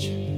change.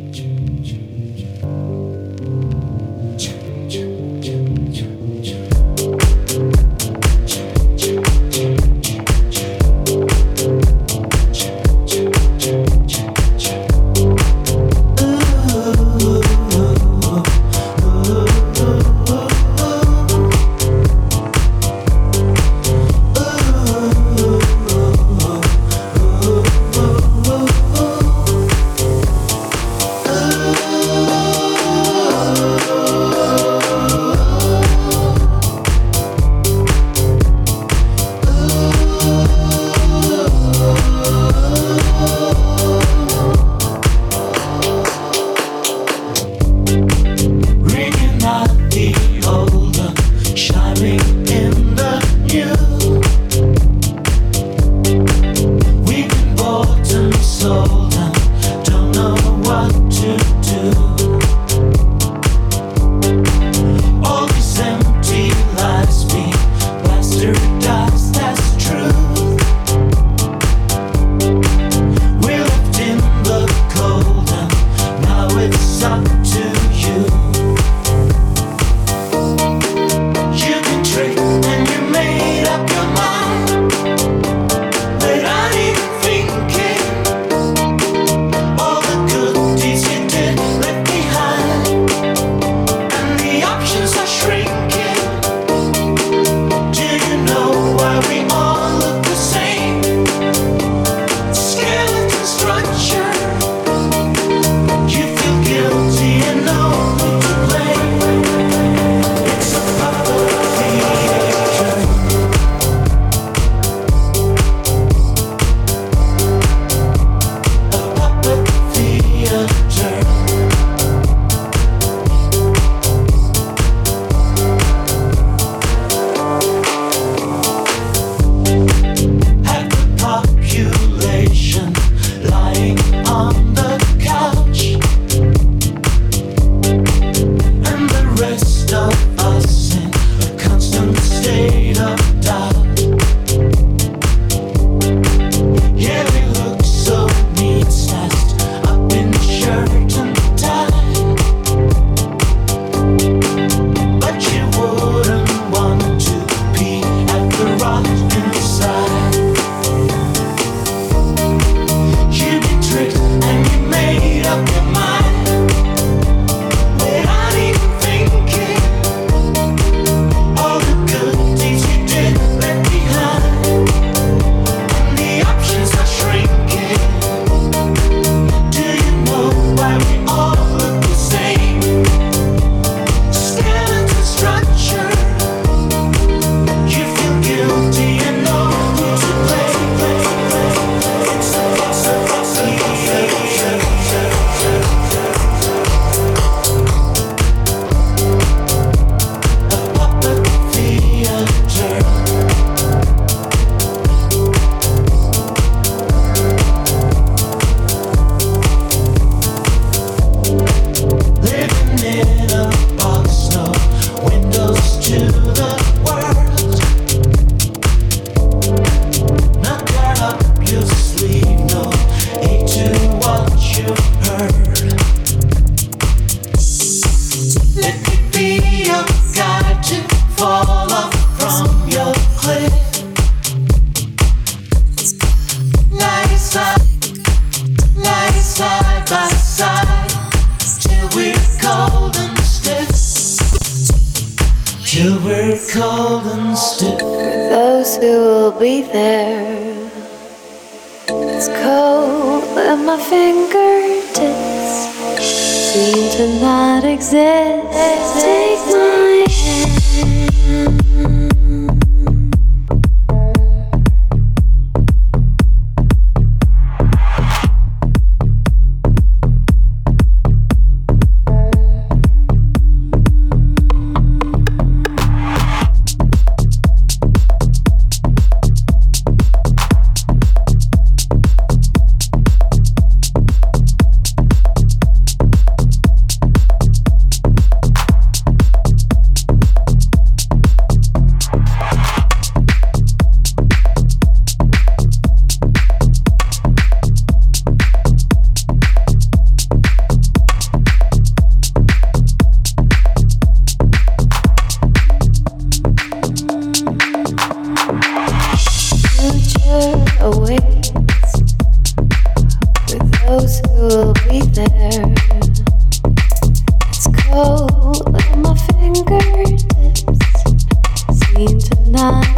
exist.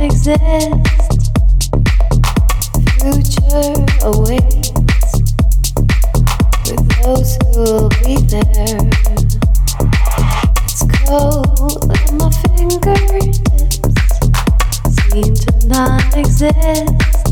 exists. With those who will be there. It's cold my fingertips. Seem to not exist.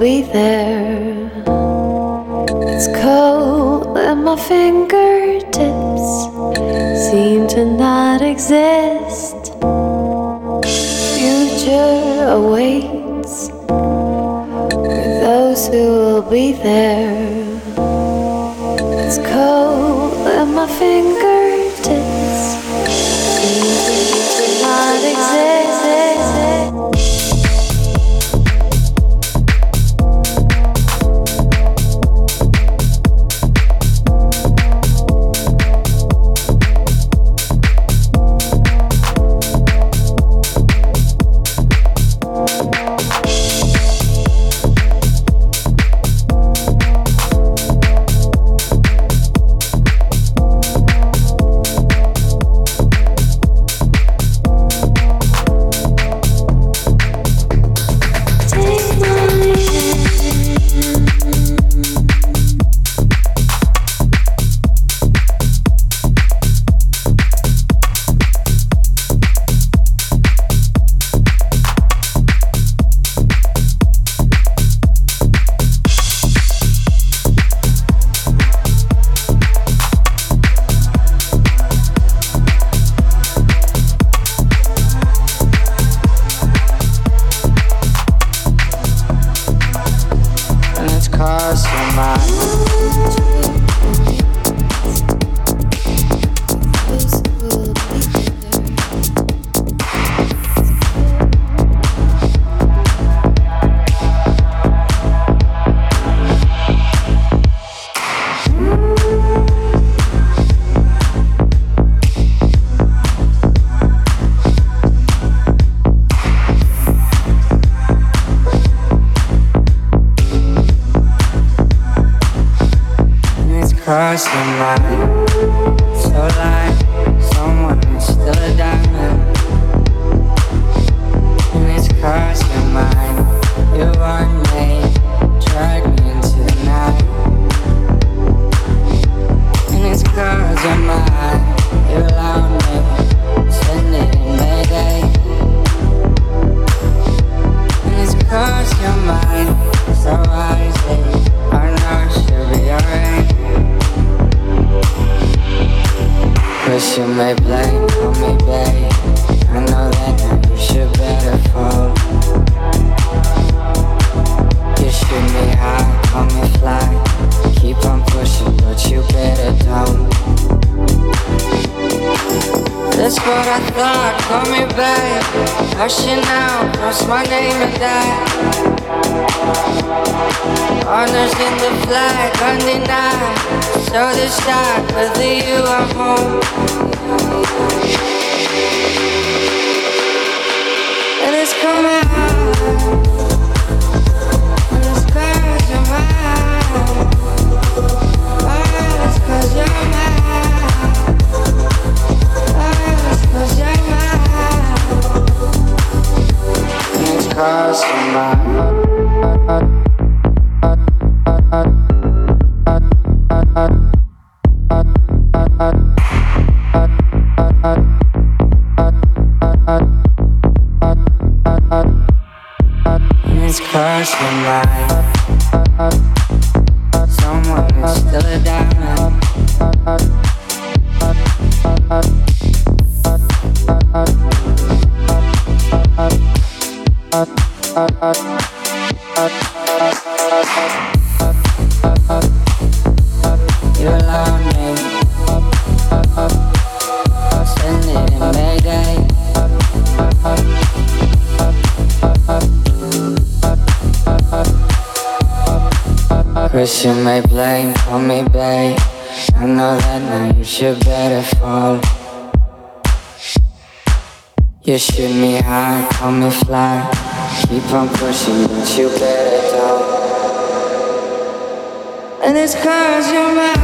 be there. It's cold and my fingertips seem to not exist. Uh sometimes you get it out. And it's cause you're mad.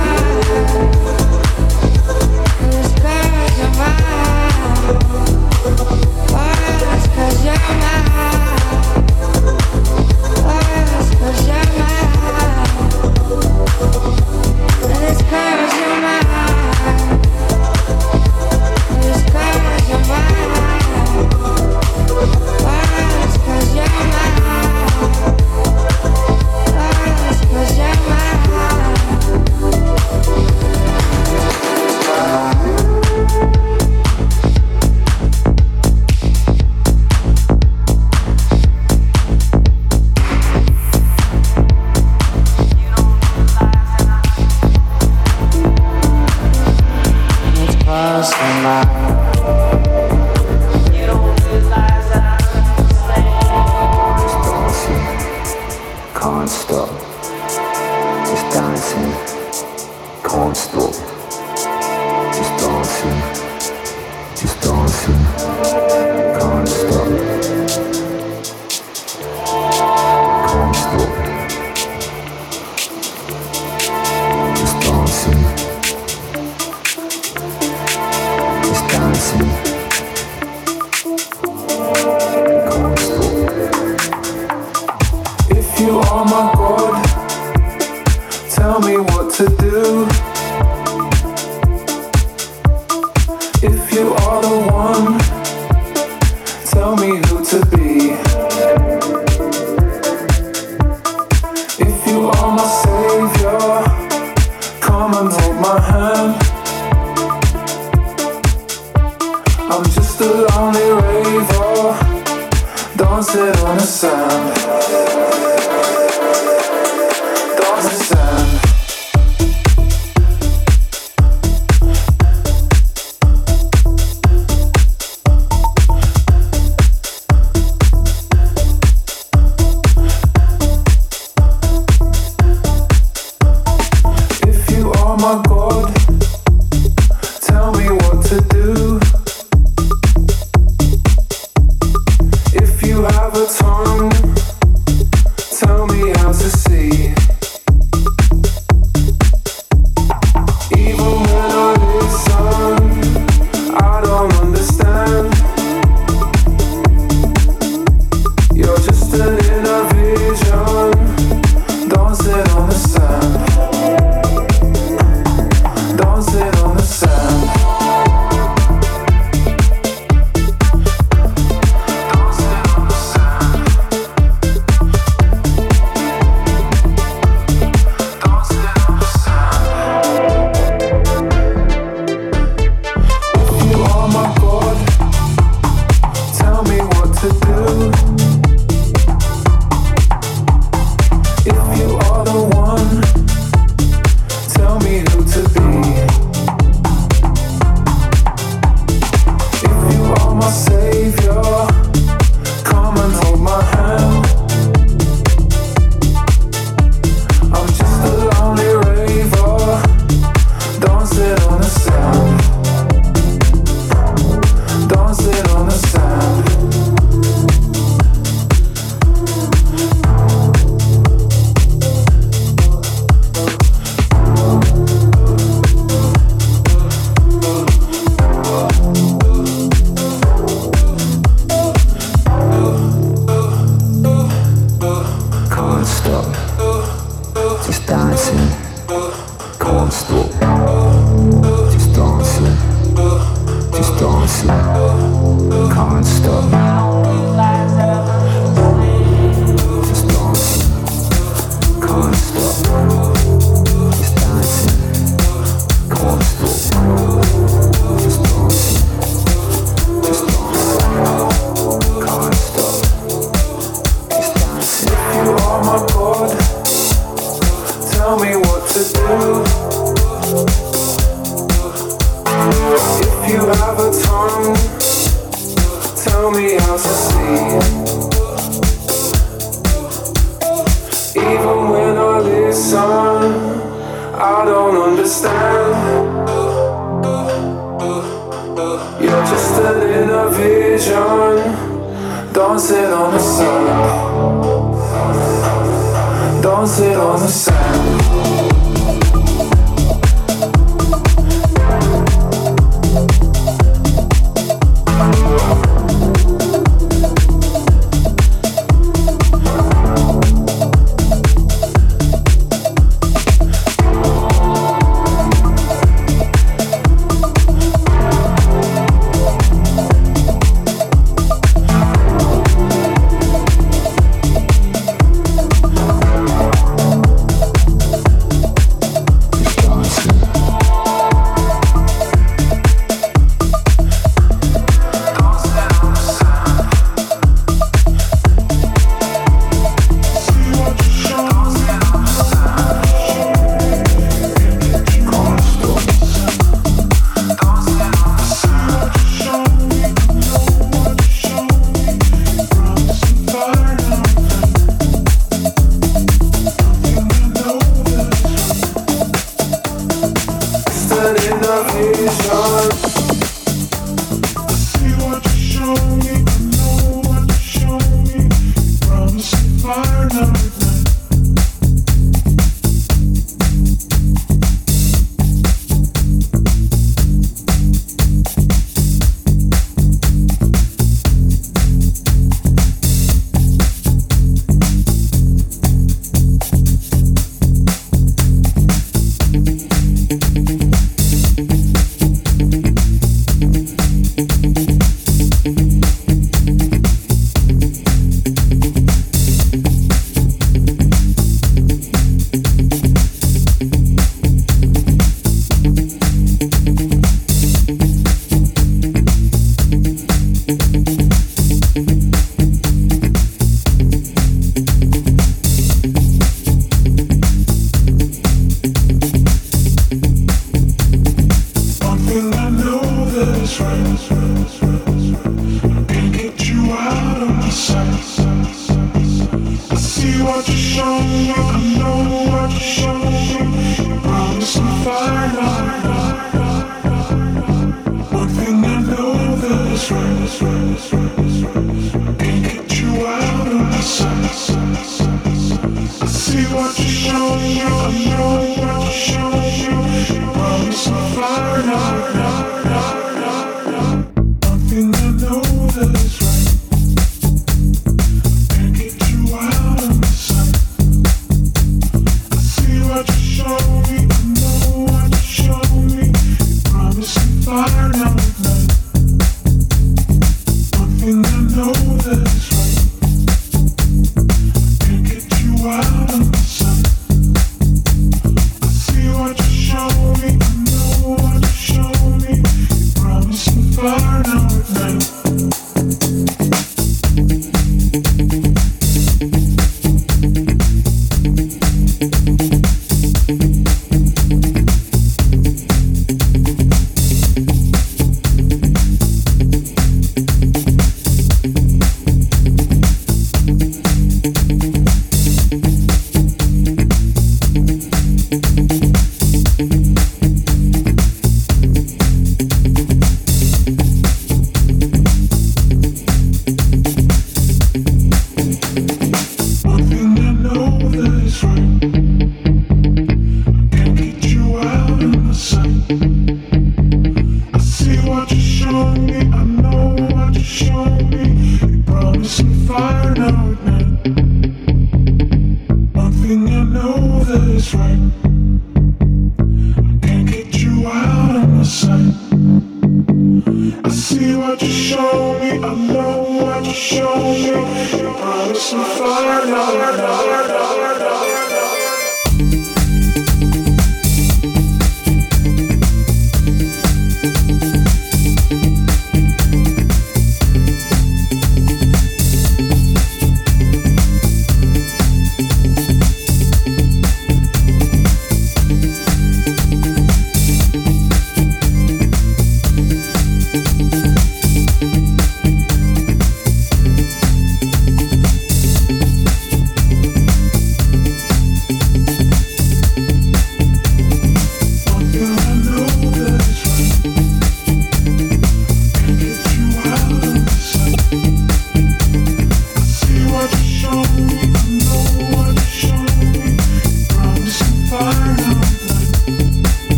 world.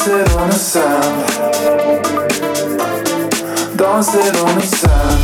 sit on the sand. sit on the sand.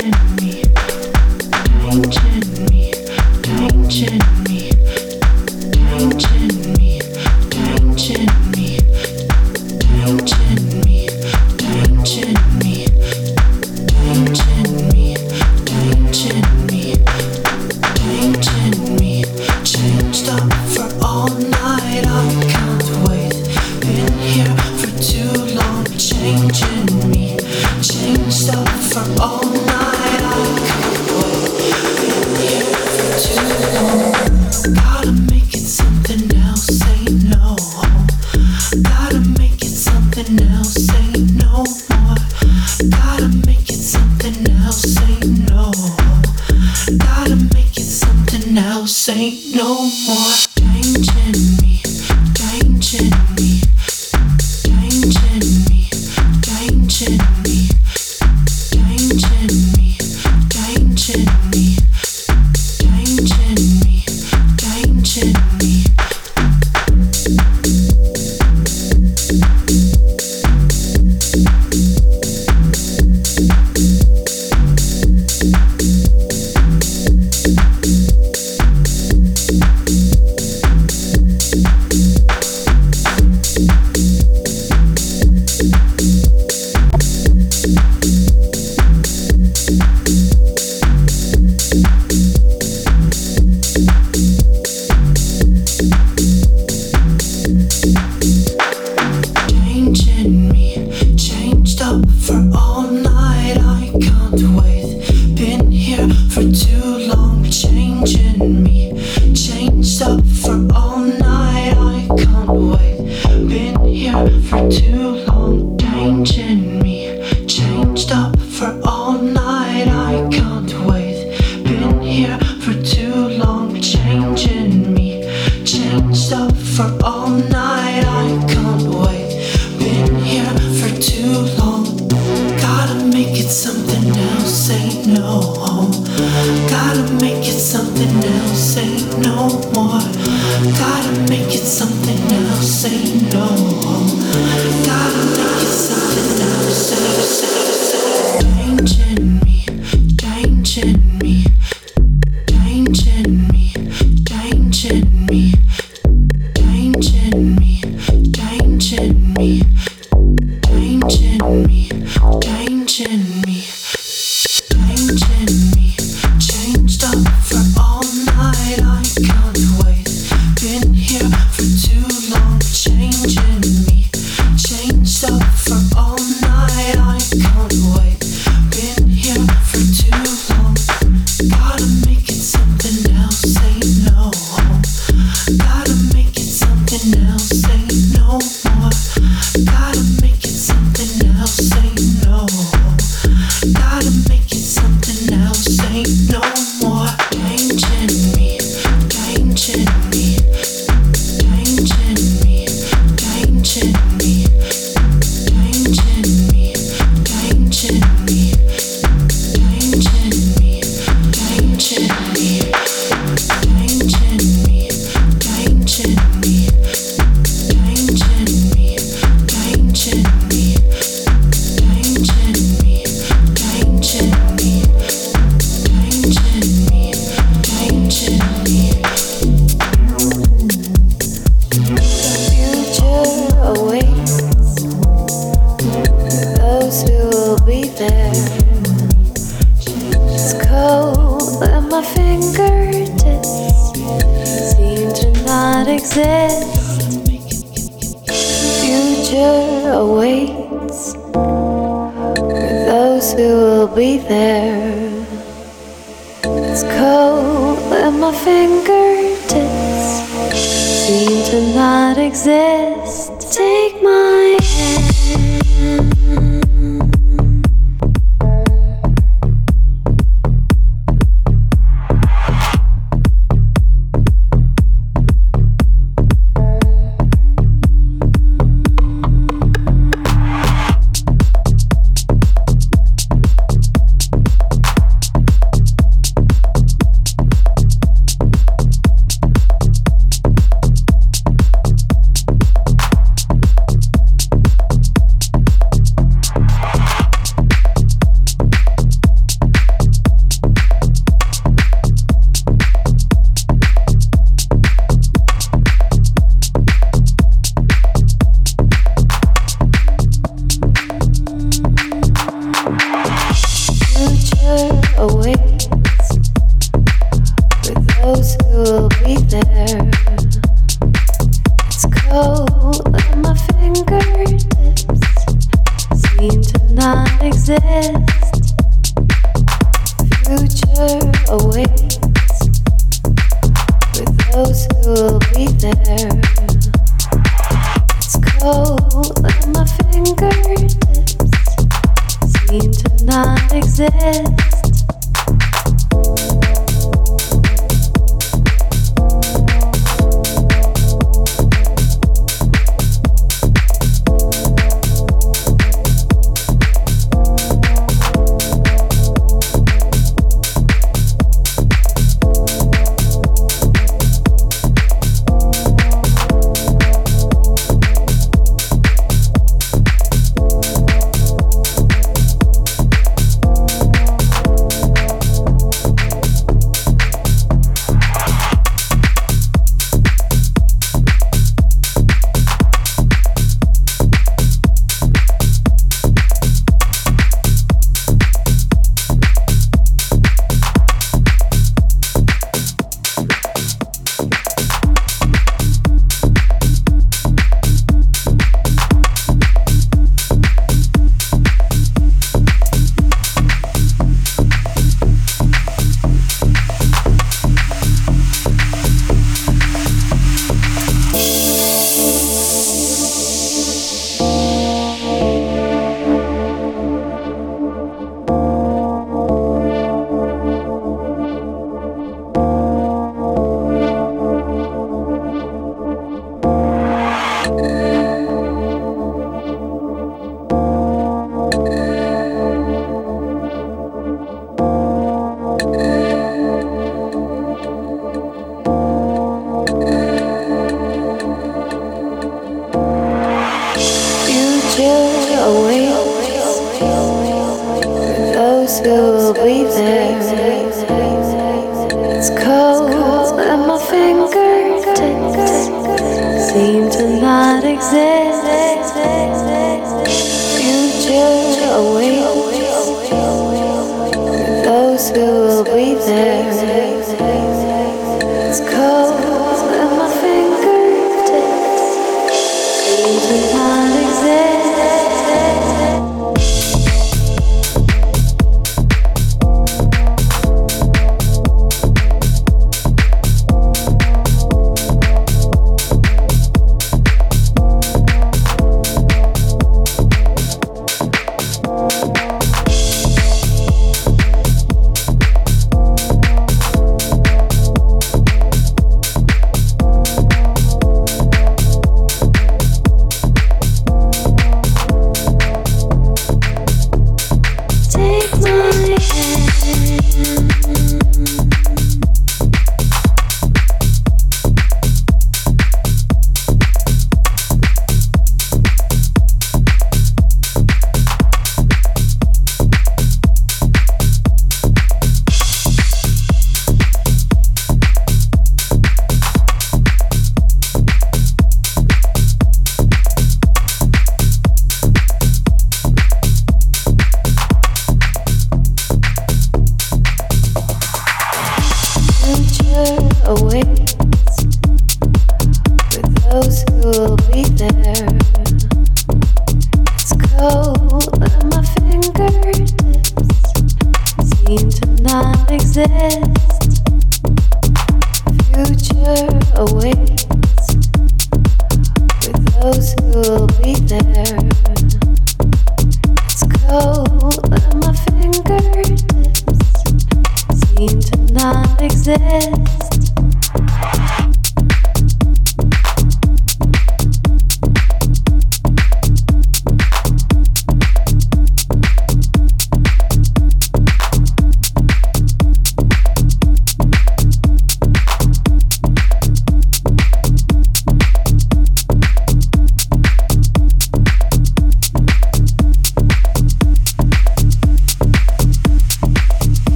touching me, touching me, touching me. Changed up for all night, I can't wait. Been here for too long. To not exist. Future awaits with those who will be there. It's cold and my fingertips. Seem to not exist. Not